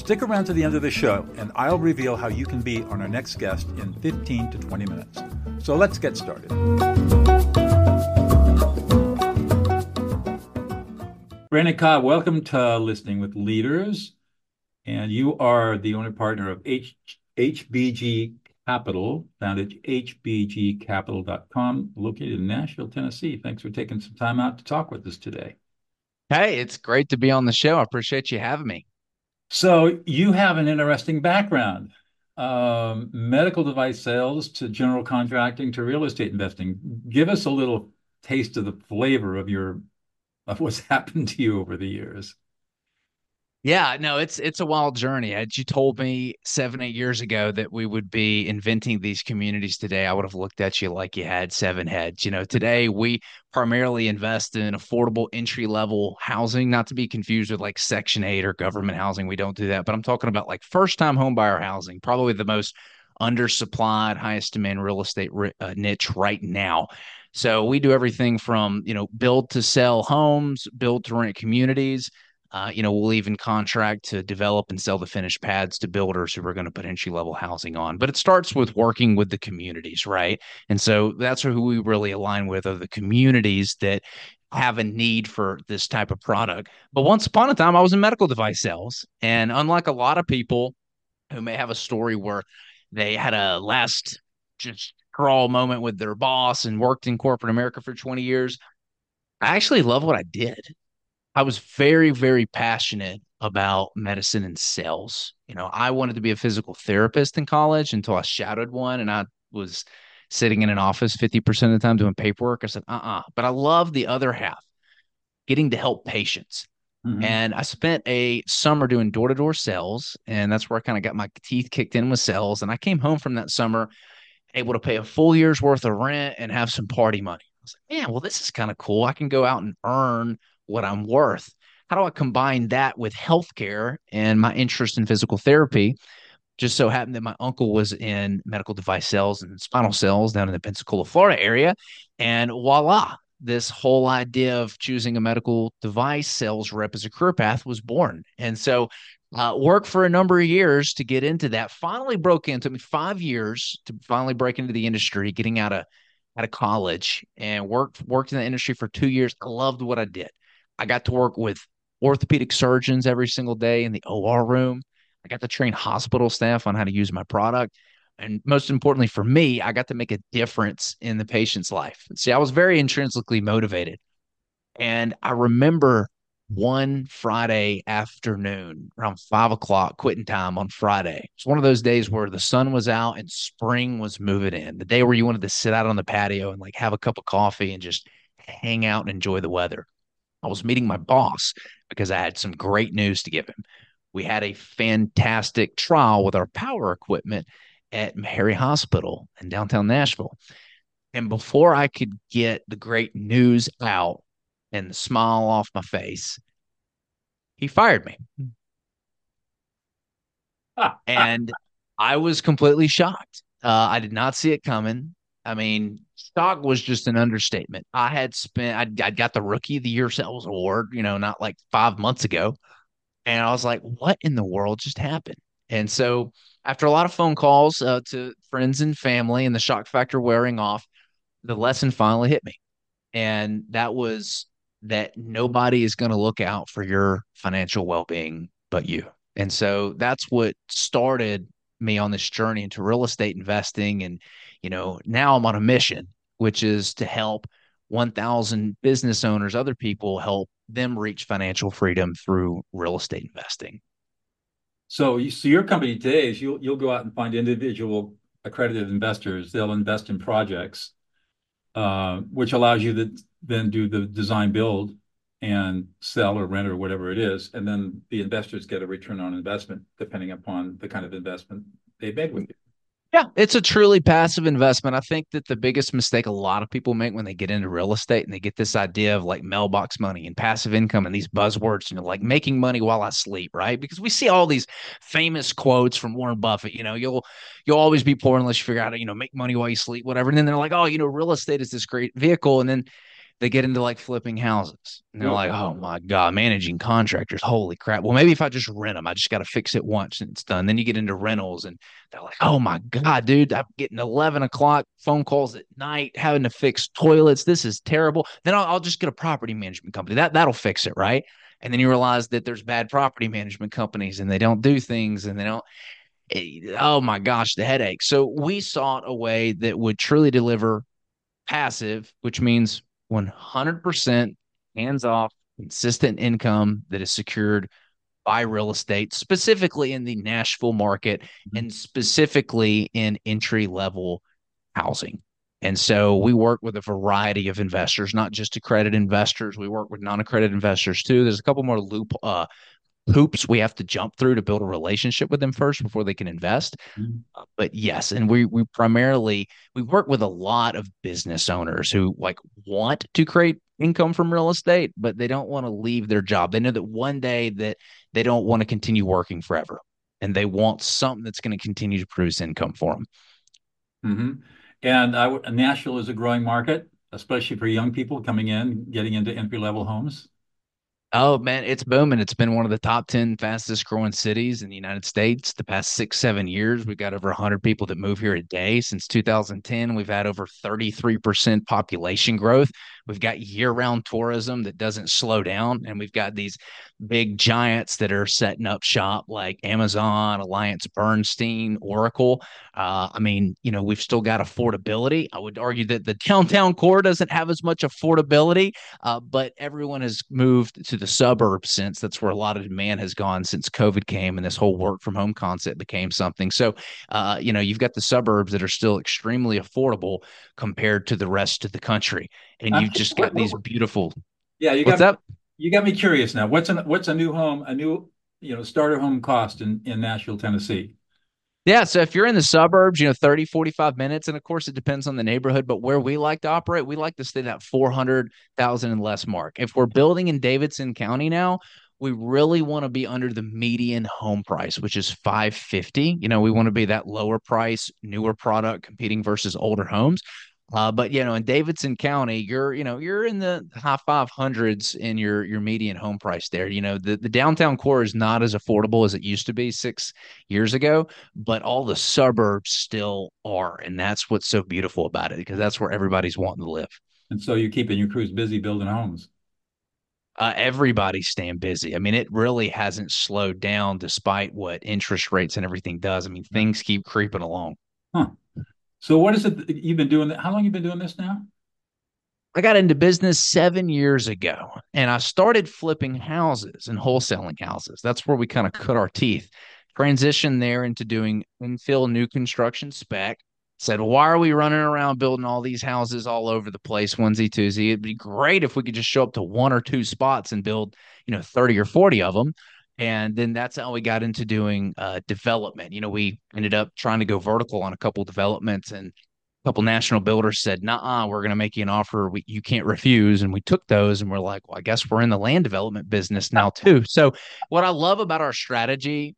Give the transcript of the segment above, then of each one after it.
Stick around to the end of the show, and I'll reveal how you can be on our next guest in 15 to 20 minutes. So let's get started. Brandon Cobb, welcome to Listening with Leaders. And you are the owner partner of H- HBG Capital, founded hbgcapital.com, located in Nashville, Tennessee. Thanks for taking some time out to talk with us today. Hey, it's great to be on the show. I appreciate you having me. So, you have an interesting background um, medical device sales to general contracting to real estate investing. Give us a little taste of the flavor of your of what's happened to you over the years. Yeah, no, it's it's a wild journey. Had you told me seven, eight years ago that we would be inventing these communities today, I would have looked at you like you had seven heads. You know, today we primarily invest in affordable entry level housing, not to be confused with like Section 8 or government housing. We don't do that, but I'm talking about like first time home buyer housing, probably the most undersupplied, highest demand real estate uh, niche right now. So we do everything from, you know, build to sell homes, build to rent communities uh, you know, we'll even contract to develop and sell the finished pads to builders who are going to put entry level housing on. But it starts with working with the communities, right? And so that's who we really align with are the communities that have a need for this type of product. But once upon a time, I was in medical device sales. And unlike a lot of people who may have a story where they had a last just crawl moment with their boss and worked in corporate America for 20 years, I actually love what I did. I was very, very passionate about medicine and sales. You know, I wanted to be a physical therapist in college until I shadowed one and I was sitting in an office 50% of the time doing paperwork. I said, uh uh-uh. uh But I love the other half, getting to help patients. Mm-hmm. And I spent a summer doing door to door sales. And that's where I kind of got my teeth kicked in with sales. And I came home from that summer able to pay a full year's worth of rent and have some party money. I was like, man, well, this is kind of cool. I can go out and earn what I'm worth. How do I combine that with healthcare and my interest in physical therapy? Just so happened that my uncle was in medical device sales and spinal sales down in the Pensacola, Florida area. And voila, this whole idea of choosing a medical device sales rep as a career path was born. And so uh, worked for a number of years to get into that. Finally broke into me five years to finally break into the industry, getting out of out of college and worked worked in the industry for two years. I loved what I did. I got to work with orthopedic surgeons every single day in the OR room. I got to train hospital staff on how to use my product. And most importantly for me, I got to make a difference in the patient's life. See, I was very intrinsically motivated. And I remember one Friday afternoon around five o'clock, quitting time on Friday. It's one of those days where the sun was out and spring was moving in. The day where you wanted to sit out on the patio and like have a cup of coffee and just hang out and enjoy the weather. I was meeting my boss because I had some great news to give him. We had a fantastic trial with our power equipment at Harry Hospital in downtown Nashville. And before I could get the great news out and the smile off my face, he fired me. and I was completely shocked. Uh, I did not see it coming. I mean, stock was just an understatement. I had spent, I, I got the rookie of the year sales award, you know, not like five months ago. And I was like, what in the world just happened? And so, after a lot of phone calls uh, to friends and family and the shock factor wearing off, the lesson finally hit me. And that was that nobody is going to look out for your financial well being but you. And so, that's what started me on this journey into real estate investing and you know, now I'm on a mission, which is to help 1,000 business owners, other people, help them reach financial freedom through real estate investing. So, so your company today is you'll you'll go out and find individual accredited investors. They'll invest in projects, uh, which allows you to then do the design build and sell or rent or whatever it is, and then the investors get a return on investment depending upon the kind of investment they made with you. Yeah, it's a truly passive investment. I think that the biggest mistake a lot of people make when they get into real estate and they get this idea of like mailbox money and passive income and these buzzwords, you know, like making money while I sleep, right? Because we see all these famous quotes from Warren Buffett, you know, you'll you'll always be poor unless you figure out, you know, make money while you sleep, whatever. And then they're like, oh, you know, real estate is this great vehicle. And then they get into like flipping houses and they're like, oh my God, managing contractors. Holy crap. Well, maybe if I just rent them, I just got to fix it once and it's done. Then you get into rentals and they're like, oh my God, dude, I'm getting 11 o'clock phone calls at night, having to fix toilets. This is terrible. Then I'll, I'll just get a property management company. That, that'll fix it. Right. And then you realize that there's bad property management companies and they don't do things and they don't. Eh, oh my gosh, the headache. So we sought a way that would truly deliver passive, which means 100% hands off, consistent income that is secured by real estate, specifically in the Nashville market mm-hmm. and specifically in entry level housing. And so we work with a variety of investors, not just accredited investors. We work with non-accredited investors too. There's a couple more loop uh, hoops we have to jump through to build a relationship with them first before they can invest. Mm-hmm. Uh, but yes, and we we primarily we work with a lot of business owners who like want to create income from real estate, but they don't want to leave their job. They know that one day that they don't want to continue working forever, and they want something that's going to continue to produce income for them. Mm-hmm. And I, Nashville is a growing market, especially for young people coming in, getting into entry level homes. Oh man, it's booming. It's been one of the top 10 fastest growing cities in the United States the past six, seven years. We've got over 100 people that move here a day. Since 2010, we've had over 33% population growth. We've got year round tourism that doesn't slow down. And we've got these big giants that are setting up shop like Amazon, Alliance Bernstein, Oracle. Uh, I mean, you know, we've still got affordability. I would argue that the downtown core doesn't have as much affordability, uh, but everyone has moved to the suburbs since that's where a lot of demand has gone since COVID came and this whole work from home concept became something. So, uh, you know, you've got the suburbs that are still extremely affordable compared to the rest of the country and you've just got these beautiful. Yeah, you got what's up? You got me curious now. What's a what's a new home, a new you know starter home cost in in Nashville, Tennessee? Yeah, so if you're in the suburbs, you know, 30, 45 minutes, and of course it depends on the neighborhood, but where we like to operate, we like to stay that 400,000 and less mark. If we're building in Davidson County now, we really want to be under the median home price, which is 550. You know, we want to be that lower price, newer product competing versus older homes. Uh, but you know, in Davidson County, you're you know you're in the high five hundreds in your your median home price there. You know, the the downtown core is not as affordable as it used to be six years ago, but all the suburbs still are, and that's what's so beautiful about it because that's where everybody's wanting to live. And so you're keeping your crews busy building homes. Uh, everybody's staying busy. I mean, it really hasn't slowed down despite what interest rates and everything does. I mean, things keep creeping along. Huh. So what is it you've been doing? How long you been doing this now? I got into business seven years ago and I started flipping houses and wholesaling houses. That's where we kind of cut our teeth. Transitioned there into doing infill new construction spec. Said, why are we running around building all these houses all over the place, onesie, twosie? It'd be great if we could just show up to one or two spots and build, you know, 30 or 40 of them and then that's how we got into doing uh, development. You know, we ended up trying to go vertical on a couple developments, and a couple national builders said, "Nah, we're going to make you an offer we, you can't refuse." And we took those, and we're like, "Well, I guess we're in the land development business now too." So, what I love about our strategy,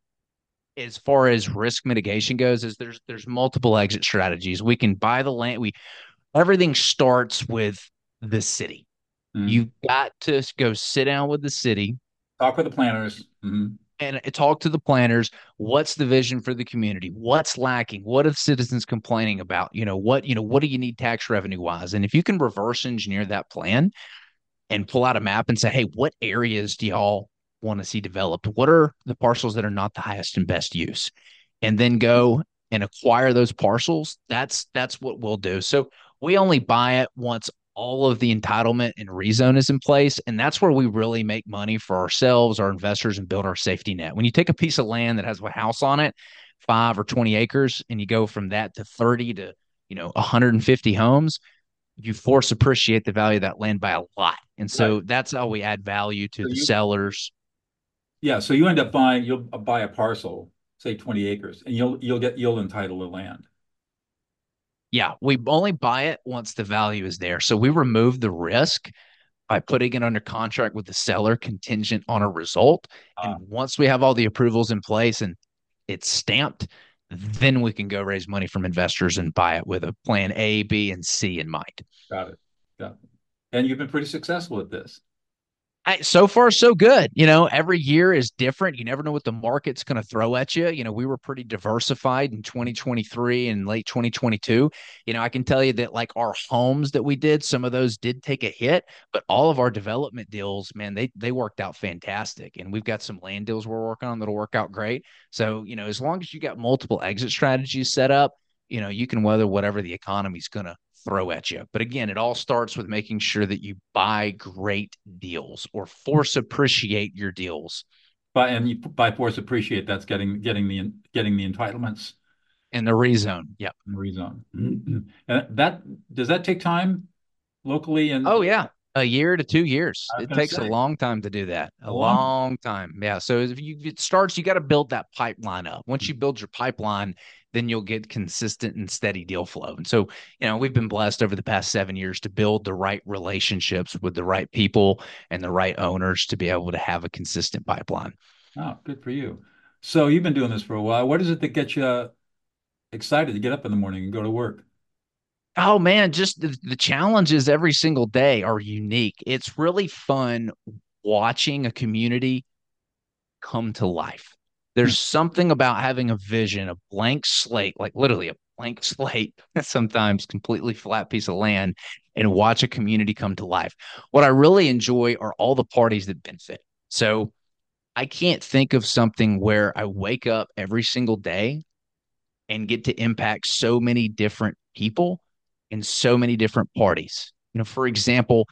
as far as risk mitigation goes, is there's there's multiple exit strategies. We can buy the land. We everything starts with the city. Mm. You've got to go sit down with the city Talk with the planners. Mm-hmm. And talk to the planners. What's the vision for the community? What's lacking? What are citizens complaining about? You know, what, you know, what do you need tax revenue wise? And if you can reverse engineer that plan and pull out a map and say, hey, what areas do y'all want to see developed? What are the parcels that are not the highest and best use? And then go and acquire those parcels. That's that's what we'll do. So we only buy it once all of the entitlement and rezone is in place. And that's where we really make money for ourselves, our investors, and build our safety net. When you take a piece of land that has a house on it, five or 20 acres, and you go from that to 30 to, you know, 150 homes, you force appreciate the value of that land by a lot. And so right. that's how we add value to so the you, sellers. Yeah. So you end up buying, you'll uh, buy a parcel, say 20 acres, and you'll you'll get you'll entitle the land. Yeah, we only buy it once the value is there. So we remove the risk by putting it under contract with the seller contingent on a result. And ah. once we have all the approvals in place and it's stamped, then we can go raise money from investors and buy it with a plan A, B, and C in mind. Got it. Got it. And you've been pretty successful at this. I, so far so good. You know, every year is different. You never know what the market's going to throw at you. You know, we were pretty diversified in 2023 and late 2022. You know, I can tell you that like our homes that we did, some of those did take a hit, but all of our development deals, man, they they worked out fantastic. And we've got some land deals we're working on that'll work out great. So, you know, as long as you got multiple exit strategies set up, you know, you can weather whatever the economy's going to throw at you. But again, it all starts with making sure that you buy great deals or force appreciate your deals. By and you, by force appreciate, that's getting getting the getting the entitlements and the rezone. Yeah, rezone. Mm-hmm. And that does that take time locally? And oh yeah, a year to two years. It takes say. a long time to do that. A, a long, long time. Yeah. So if you it starts, you got to build that pipeline up. Once you build your pipeline, then you'll get consistent and steady deal flow. And so, you know, we've been blessed over the past seven years to build the right relationships with the right people and the right owners to be able to have a consistent pipeline. Oh, good for you. So you've been doing this for a while. What is it that gets you uh, excited to get up in the morning and go to work? Oh man, just the, the challenges every single day are unique. It's really fun watching a community come to life. There's something about having a vision, a blank slate, like literally a blank slate, sometimes completely flat piece of land, and watch a community come to life. What I really enjoy are all the parties that benefit. So I can't think of something where I wake up every single day and get to impact so many different people in so many different parties. You know, for example,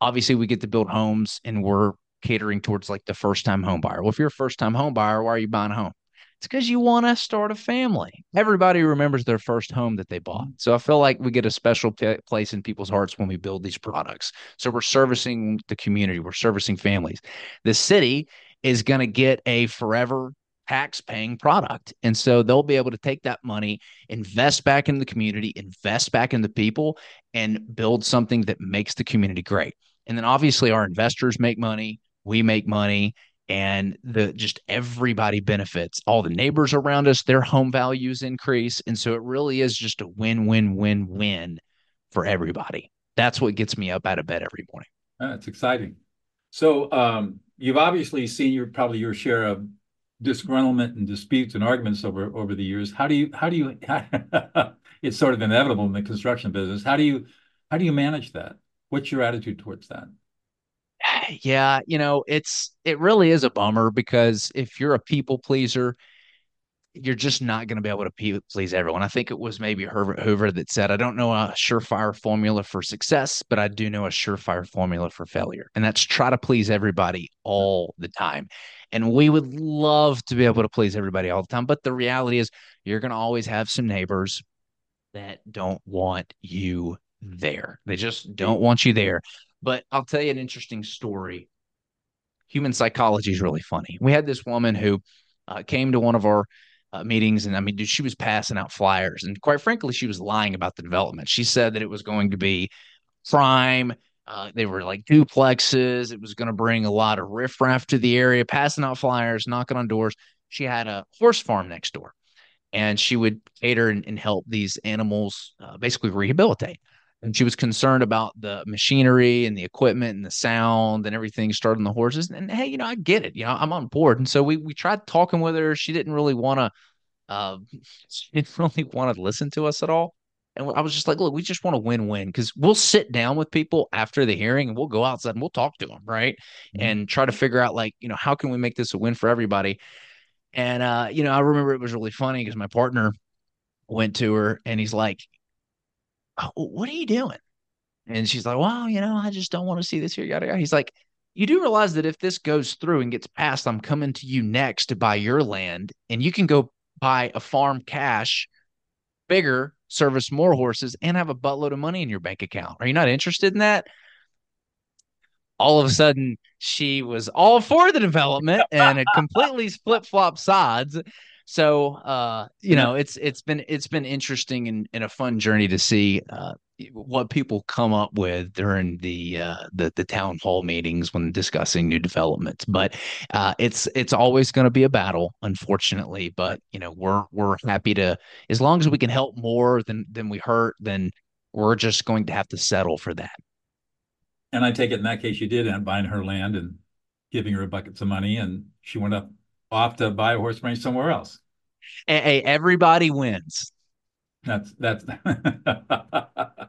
obviously we get to build homes and we're catering towards like the first time home buyer. Well, if you're a first time home buyer, why are you buying a home? It's because you want to start a family. Everybody remembers their first home that they bought. So I feel like we get a special p- place in people's hearts when we build these products. So we're servicing the community, we're servicing families. The city is going to get a forever tax paying product. And so they'll be able to take that money, invest back in the community, invest back in the people, and build something that makes the community great. And then obviously our investors make money, we make money and the just everybody benefits. All the neighbors around us their home values increase and so it really is just a win win win win for everybody. That's what gets me up out of bed every morning. That's exciting. So um, you've obviously seen your probably your share of disgruntlement and disputes and arguments over over the years. How do you how do you it's sort of inevitable in the construction business. How do you how do you manage that? What's your attitude towards that yeah, you know, it's it really is a bummer because if you're a people pleaser, you're just not going to be able to please everyone. I think it was maybe Herbert Hoover that said, I don't know a surefire formula for success, but I do know a surefire formula for failure. And that's try to please everybody all the time. And we would love to be able to please everybody all the time. But the reality is, you're going to always have some neighbors that don't want you there. They just don't want you there. But I'll tell you an interesting story. Human psychology is really funny. We had this woman who uh, came to one of our uh, meetings, and I mean, dude, she was passing out flyers, and quite frankly, she was lying about the development. She said that it was going to be prime. Uh, they were like duplexes. It was going to bring a lot of riffraff to the area, passing out flyers, knocking on doors. She had a horse farm next door, and she would cater and, and help these animals uh, basically rehabilitate and she was concerned about the machinery and the equipment and the sound and everything starting the horses. And hey you know i get it you know i'm on board. And so we we tried talking with her. She didn't really want to uh she didn't really want to listen to us at all. And i was just like look we just want to win-win because we'll sit down with people after the hearing and we'll go outside and we'll talk to them right? Mm-hmm. and try to figure out like you know how can we make this a win for everybody? And uh you know i remember it was really funny because my partner went to her and he's like oh, what are you doing? And she's like, well, you know, I just don't want to see this here. Yada, yada. He's like, you do realize that if this goes through and gets passed, I'm coming to you next to buy your land and you can go buy a farm cash bigger, service more horses, and have a buttload of money in your bank account. Are you not interested in that? all of a sudden she was all for the development and it completely flip flop sides. So uh, you know, it's it's been it's been interesting and, and a fun journey to see uh, what people come up with during the uh, the the town hall meetings when discussing new developments. But uh, it's it's always going to be a battle, unfortunately. But you know, we're we're happy to as long as we can help more than than we hurt, then we're just going to have to settle for that. And I take it in that case, you did end up buying her land and giving her a bucket of money, and she went up off to buy a horse ranch somewhere else. Hey, everybody wins. That's that's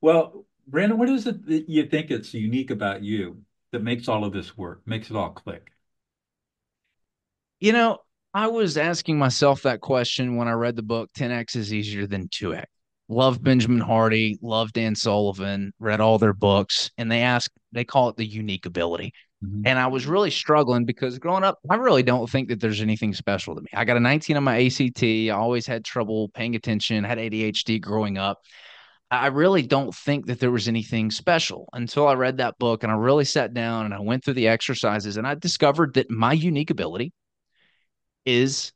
well, Brandon. What is it that you think it's unique about you that makes all of this work, makes it all click? You know, I was asking myself that question when I read the book 10x is easier than 2x love Benjamin Hardy, love Dan Sullivan, read all their books, and they ask, they call it the unique ability. Mm-hmm. And I was really struggling because growing up, I really don't think that there's anything special to me. I got a 19 on my ACT. I always had trouble paying attention, had ADHD growing up. I really don't think that there was anything special until I read that book and I really sat down and I went through the exercises and I discovered that my unique ability is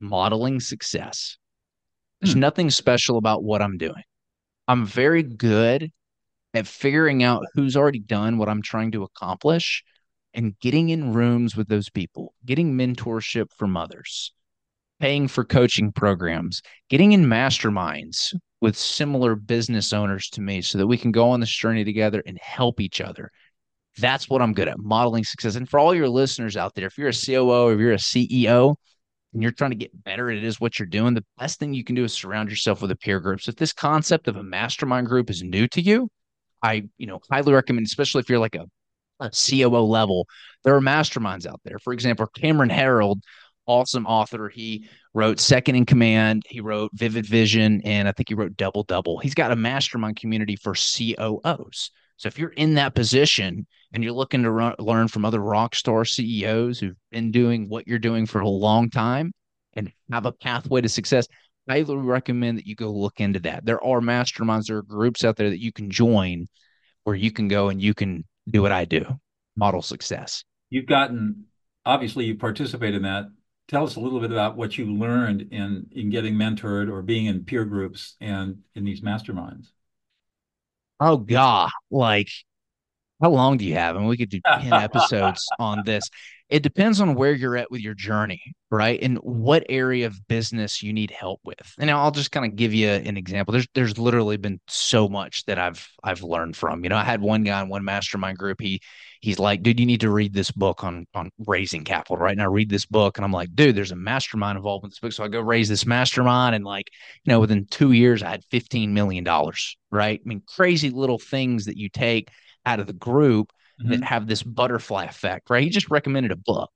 modeling success. There's hmm. nothing special about what I'm doing. I'm very good at figuring out who's already done what I'm trying to accomplish and getting in rooms with those people, getting mentorship from others, paying for coaching programs, getting in masterminds with similar business owners to me so that we can go on this journey together and help each other. That's what I'm good at modeling success. And for all your listeners out there, if you're a COO or if you're a CEO, and you're trying to get better at it is what you're doing, the best thing you can do is surround yourself with a peer group. So if this concept of a mastermind group is new to you, I, you know, highly recommend, especially if you're like a, a COO level, there are masterminds out there. For example, Cameron Herold, awesome author. He wrote Second in Command, he wrote Vivid Vision, and I think he wrote Double Double. He's got a mastermind community for COOs. So if you're in that position and you're looking to run, learn from other rock star CEOs who've been doing what you're doing for a long time and have a pathway to success, I would recommend that you go look into that. There are masterminds, there are groups out there that you can join where you can go and you can do what I do, model success. You've gotten, obviously, you participate in that. Tell us a little bit about what you learned in in getting mentored or being in peer groups and in these masterminds. Oh God, like how long do you have? And we could do 10 episodes on this. It depends on where you're at with your journey, right? And what area of business you need help with. And I'll just kind of give you an example. There's there's literally been so much that I've I've learned from. You know, I had one guy in one mastermind group. He he's like, dude, you need to read this book on on raising capital, right? And I read this book and I'm like, dude, there's a mastermind involved in this book. So I go raise this mastermind and like, you know, within two years I had $15 million, right? I mean, crazy little things that you take out of the group mm-hmm. that have this butterfly effect, right? He just recommended a book.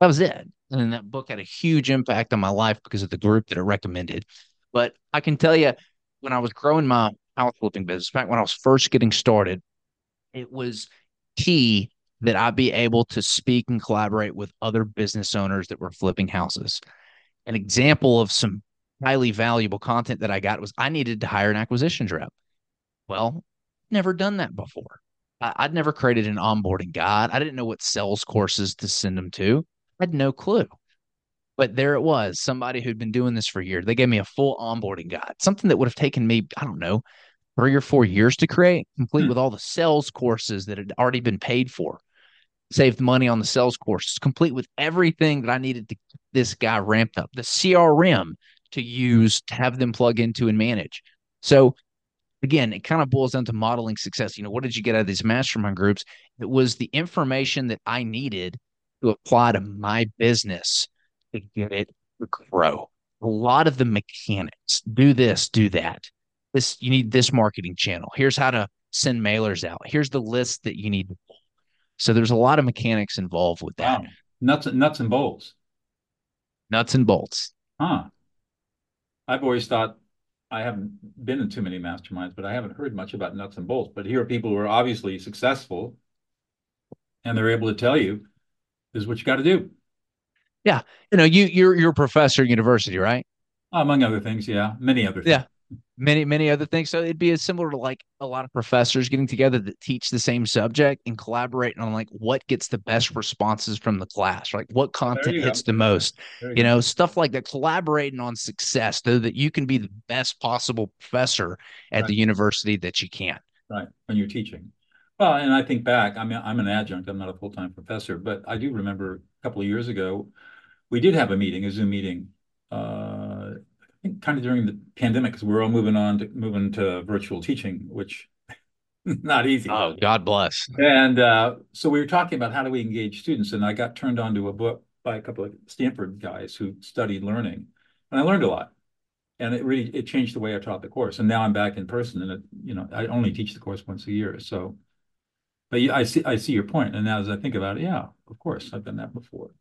That was it. And that book had a huge impact on my life because of the group that it recommended. But I can tell you, when I was growing my house flipping business, back when I was first getting started, it was key that I be able to speak and collaborate with other business owners that were flipping houses. An example of some highly valuable content that I got was I needed to hire an acquisitions rep. Well, never done that before. I, would never created an onboarding guide. I didn't know what sales courses to send them to. I had no clue. But there it was, somebody who'd been doing this for years. They gave me a full onboarding guide, something that would have taken me, I don't know, three or four years to create, complete hmm. with all the sales courses that had already been paid for. Saved money on the sales courses, complete with everything that I needed to get this guy ramped up, the CRM to use to have them plug into and manage. So again, it kind of boils down to modeling success. You know, what did you get out of these mastermind groups? It was the information that I needed to apply to my business to get it to grow. A lot of the mechanics do this, do that. This you need this marketing channel. Here's how to send mailers out. Here's the list that you need to pull. So there's a lot of mechanics involved with that. Wow. Nuts nuts and bolts. Nuts and bolts. Huh. I've always thought I haven't been in too many masterminds, but I haven't heard much about nuts and bolts. But here are people who are obviously successful and they're able to tell you this is what you got to do. Yeah. You know, you you're you're a professor at university, right? Among other things, yeah. Many other things. Yeah. Many many other things. So it'd be as similar to like a lot of professors getting together that teach the same subject and collaborating on like what gets the best responses from the class like what content hits go. the most you, you know stuff like that. Collaborating on success so that you can be the best possible professor at right. the university that you can. Right. When you're teaching. Well and i think back i mean i'm an adjunct i'm not a full-time professor but i do remember a couple of years ago we did have a meeting a zoom meeting uh, kind of during the pandemic because we're all moving on to moving to virtual teaching, which not easy. Oh, God bless. And uh, so we were talking about how do we engage students, and I got turned on to a book by a couple of Stanford guys who studied learning, and I learned a lot. And it really it changed the way I taught the course. And now I'm back in person, and it, you know I only teach the course once a year. So, but I see I see your point, and now as I think about it, yeah, of course I've done that before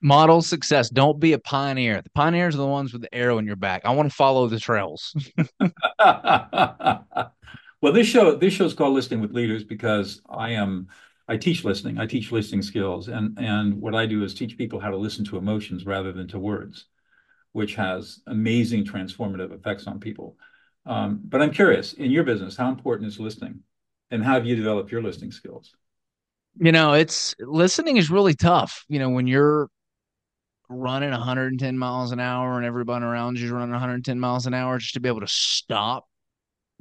model success. Don't be a pioneer. The pioneers are the ones with the arrow in your back. I want to follow the trails. well, this show this show is called Listening with Leaders because I am I teach listening. I teach listening skills, and and what I do is teach people how to listen to emotions rather than to words, which has amazing transformative effects on people. Um, but I'm curious, in your business, how important is listening, and how have you developed your listening skills? You know, it's listening is really tough. You know, when you're running 110 miles an hour and everybody around you is running 110 miles an hour just to be able to stop,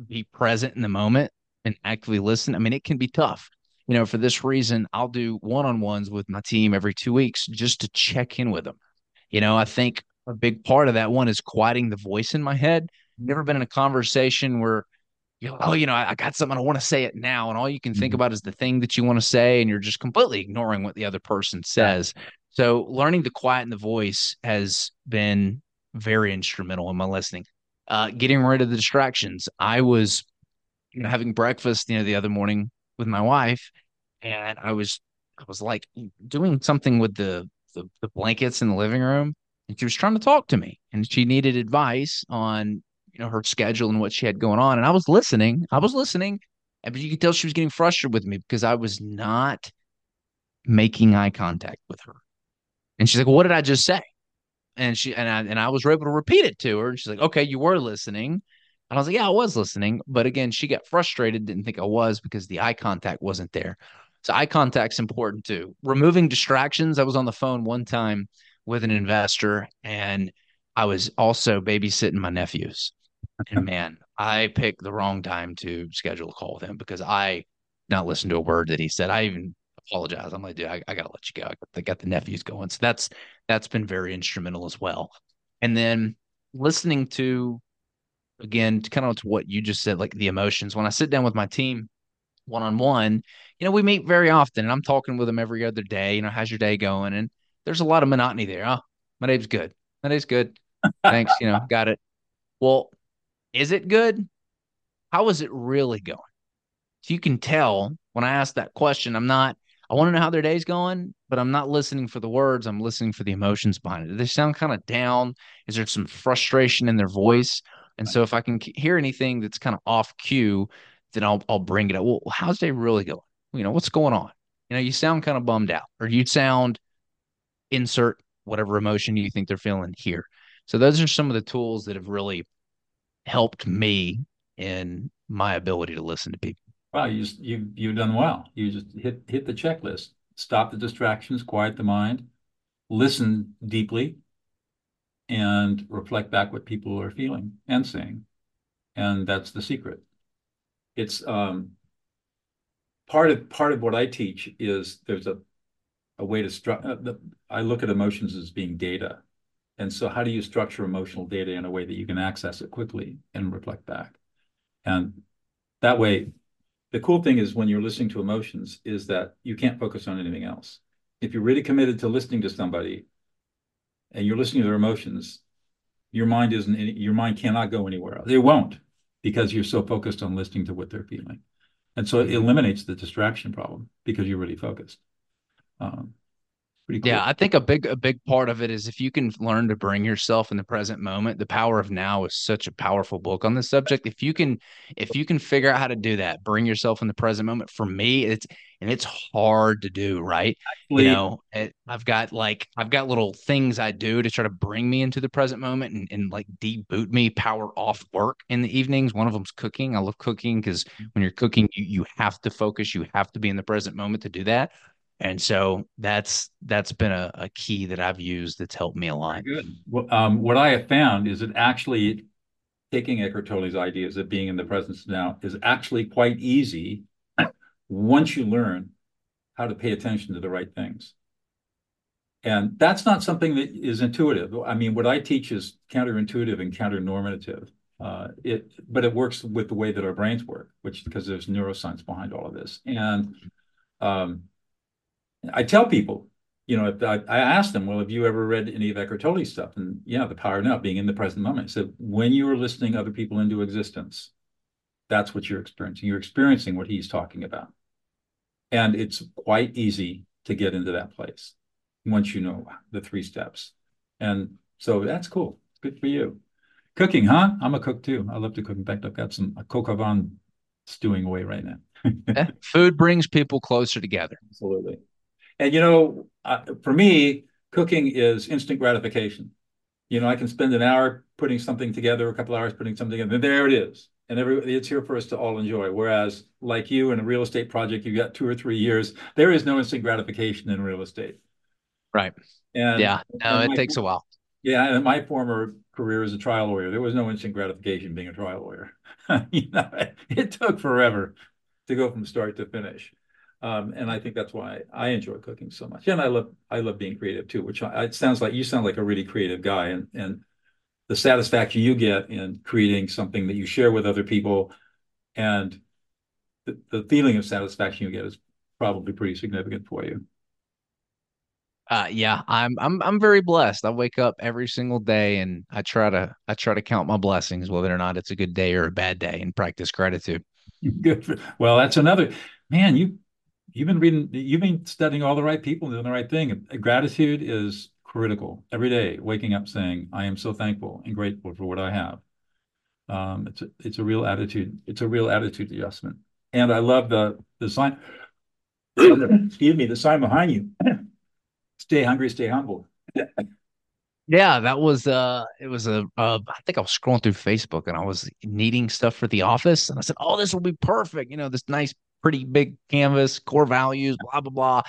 be present in the moment and actively listen. I mean, it can be tough. You know, for this reason, I'll do one on ones with my team every two weeks just to check in with them. You know, I think a big part of that one is quieting the voice in my head. Never been in a conversation where you're like, oh, you know, I, I got something, I want to say it now. And all you can think mm-hmm. about is the thing that you want to say. And you're just completely ignoring what the other person says. So learning to quieten the voice has been very instrumental in my listening. Uh, getting rid of the distractions. I was, you know, having breakfast, you know, the other morning with my wife, and I was, I was like doing something with the, the the blankets in the living room, and she was trying to talk to me, and she needed advice on, you know, her schedule and what she had going on, and I was listening. I was listening, and but you could tell she was getting frustrated with me because I was not making eye contact with her. And she's like, well, what did I just say? And she and I and I was able to repeat it to her. And she's like, okay, you were listening. And I was like, yeah, I was listening. But again, she got frustrated, didn't think I was because the eye contact wasn't there. So eye contact's important too. Removing distractions. I was on the phone one time with an investor and I was also babysitting my nephews. And man, I picked the wrong time to schedule a call with him because I not listened to a word that he said. I even apologize. I'm like, dude, I, I gotta let you go. I got, I got the nephews going. So that's that's been very instrumental as well. And then listening to again, kind of to what you just said, like the emotions. When I sit down with my team one on one, you know, we meet very often and I'm talking with them every other day. You know, how's your day going? And there's a lot of monotony there. Oh, my day's good. My day's good. Thanks. you know, got it. Well, is it good? How is it really going? So you can tell when I ask that question, I'm not I want to know how their day's going, but I'm not listening for the words. I'm listening for the emotions behind it. Do they sound kind of down? Is there some frustration in their voice? And so if I can hear anything that's kind of off cue, then I'll I'll bring it up. Well, how's they really going? You know, what's going on? You know, you sound kind of bummed out, or you sound insert whatever emotion you think they're feeling here. So those are some of the tools that have really helped me in my ability to listen to people. Wow, you just, you you've done well. You just hit hit the checklist. Stop the distractions, quiet the mind, listen deeply, and reflect back what people are feeling and saying. And that's the secret. It's um, part of part of what I teach is there's a a way to structure. Uh, I look at emotions as being data, and so how do you structure emotional data in a way that you can access it quickly and reflect back, and that way the cool thing is when you're listening to emotions is that you can't focus on anything else. If you're really committed to listening to somebody and you're listening to their emotions, your mind isn't your mind cannot go anywhere else. It won't because you're so focused on listening to what they're feeling. And so it eliminates the distraction problem because you're really focused. Um, cool. Yeah, I think a big a big part of it is if you can learn to bring yourself in the present moment. The Power of Now is such a powerful book on this subject. If you can if you can figure out how to do that, bring yourself in the present moment. For me, it's and it's hard to do, right? Actually, you know, it, I've got like I've got little things I do to try to bring me into the present moment and, and like deboot me, power off work in the evenings. One of them's cooking. I love cooking because mm-hmm. when you're cooking, you you have to focus, you have to be in the present moment to do that. And so that's that's been a, a key that I've used that's helped me a lot. Good. Well, um, what I have found is that actually taking Eckhart Tolle's ideas of being in the presence now is actually quite easy once you learn how to pay attention to the right things. And that's not something that is intuitive. I mean, what I teach is counterintuitive and counternormative. Uh, it, but it works with the way that our brains work, which because there's neuroscience behind all of this. And um, I tell people, you know, I, I ask them, well, have you ever read any of Eckhart Tolle's stuff? And yeah, the power of now, being in the present moment. So when you are listening other people into existence, that's what you're experiencing. You're experiencing what he's talking about. And it's quite easy to get into that place once you know the three steps. And so that's cool. Good for you. Cooking, huh? I'm a cook too. I love to cook. In fact, I've got some vin stewing away right now. yeah, food brings people closer together. Absolutely. And you know, uh, for me, cooking is instant gratification. You know, I can spend an hour putting something together, a couple hours putting something together, and there it is. And everybody, it's here for us to all enjoy. Whereas, like you in a real estate project, you've got two or three years. There is no instant gratification in real estate. Right. And yeah, no, it my, takes a while. Yeah, and my former career as a trial lawyer, there was no instant gratification being a trial lawyer. you know, it, it took forever to go from start to finish. Um, and I think that's why I enjoy cooking so much. And I love I love being creative too, which I, it sounds like you sound like a really creative guy, and and the satisfaction you get in creating something that you share with other people, and the, the feeling of satisfaction you get is probably pretty significant for you. Uh, yeah, I'm I'm I'm very blessed. I wake up every single day and I try to I try to count my blessings, whether or not it's a good day or a bad day, and practice gratitude. Good. Well, that's another man. You you've been reading, you've been studying all the right people doing the right thing. Gratitude is critical every day. Waking up saying, "I am so thankful and grateful for what I have." Um, it's a, it's a real attitude. It's a real attitude adjustment. And I love the the sign. excuse me, the sign behind you. stay hungry, stay humble. Yeah, that was uh it was a uh, I think I was scrolling through Facebook and I was needing stuff for the office and I said, "Oh, this will be perfect." You know, this nice pretty big canvas, core values, blah blah blah.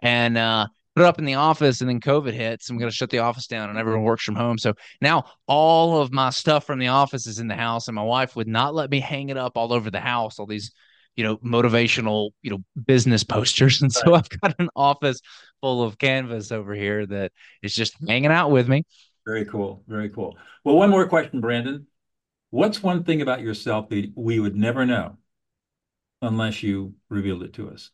And uh put it up in the office and then COVID hits we got to shut the office down and everyone works from home. So now all of my stuff from the office is in the house and my wife would not let me hang it up all over the house, all these, you know, motivational, you know, business posters. And so I've got an office full of canvas over here that is just hanging out with me. Very cool. Very cool. Well, one more question, Brandon. What's one thing about yourself that we would never know unless you revealed it to us?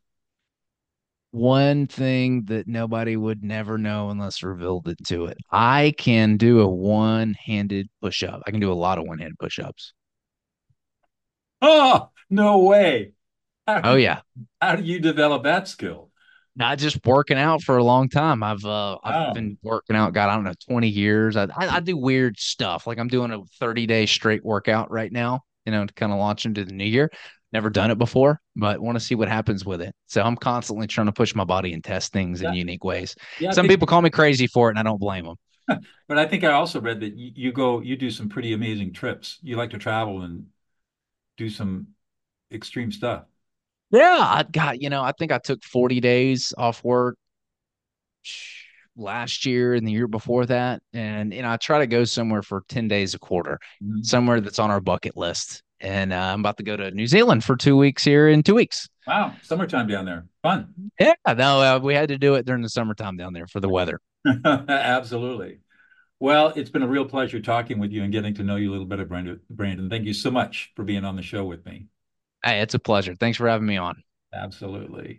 One thing that nobody would never know unless revealed it to it. I can do a one-handed push-up. I can do a lot of one-handed push-ups. Oh, no way. How oh yeah. How do you develop that skill? not just working out for a long time. I've uh I've oh. been working out, God, I don't know, 20 years. I, I, I do weird stuff. Like I'm doing a 30 day straight workout right now, you know, to kind of launch into the new year. Never done it before, but want to see what happens with it. So I'm constantly trying to push my body and test things yeah. in unique ways. Yeah, some think, people call me crazy for it, and I don't blame them. But I think I also read that you go, you do some pretty amazing trips. You like to travel and do some extreme stuff. Yeah, I got, you know, I think I took 40 days off work last year and the year before that. And, you know, I try to go somewhere for 10 days a quarter, mm-hmm. somewhere that's on our bucket list. And uh, I'm about to go to New Zealand for two weeks here in two weeks. Wow. Summertime down there. Fun. Yeah. No, uh, we had to do it during the summertime down there for the weather. Absolutely. Well, it's been a real pleasure talking with you and getting to know you a little better, Brandon. Thank you so much for being on the show with me. Hey, it's a pleasure. Thanks for having me on. Absolutely.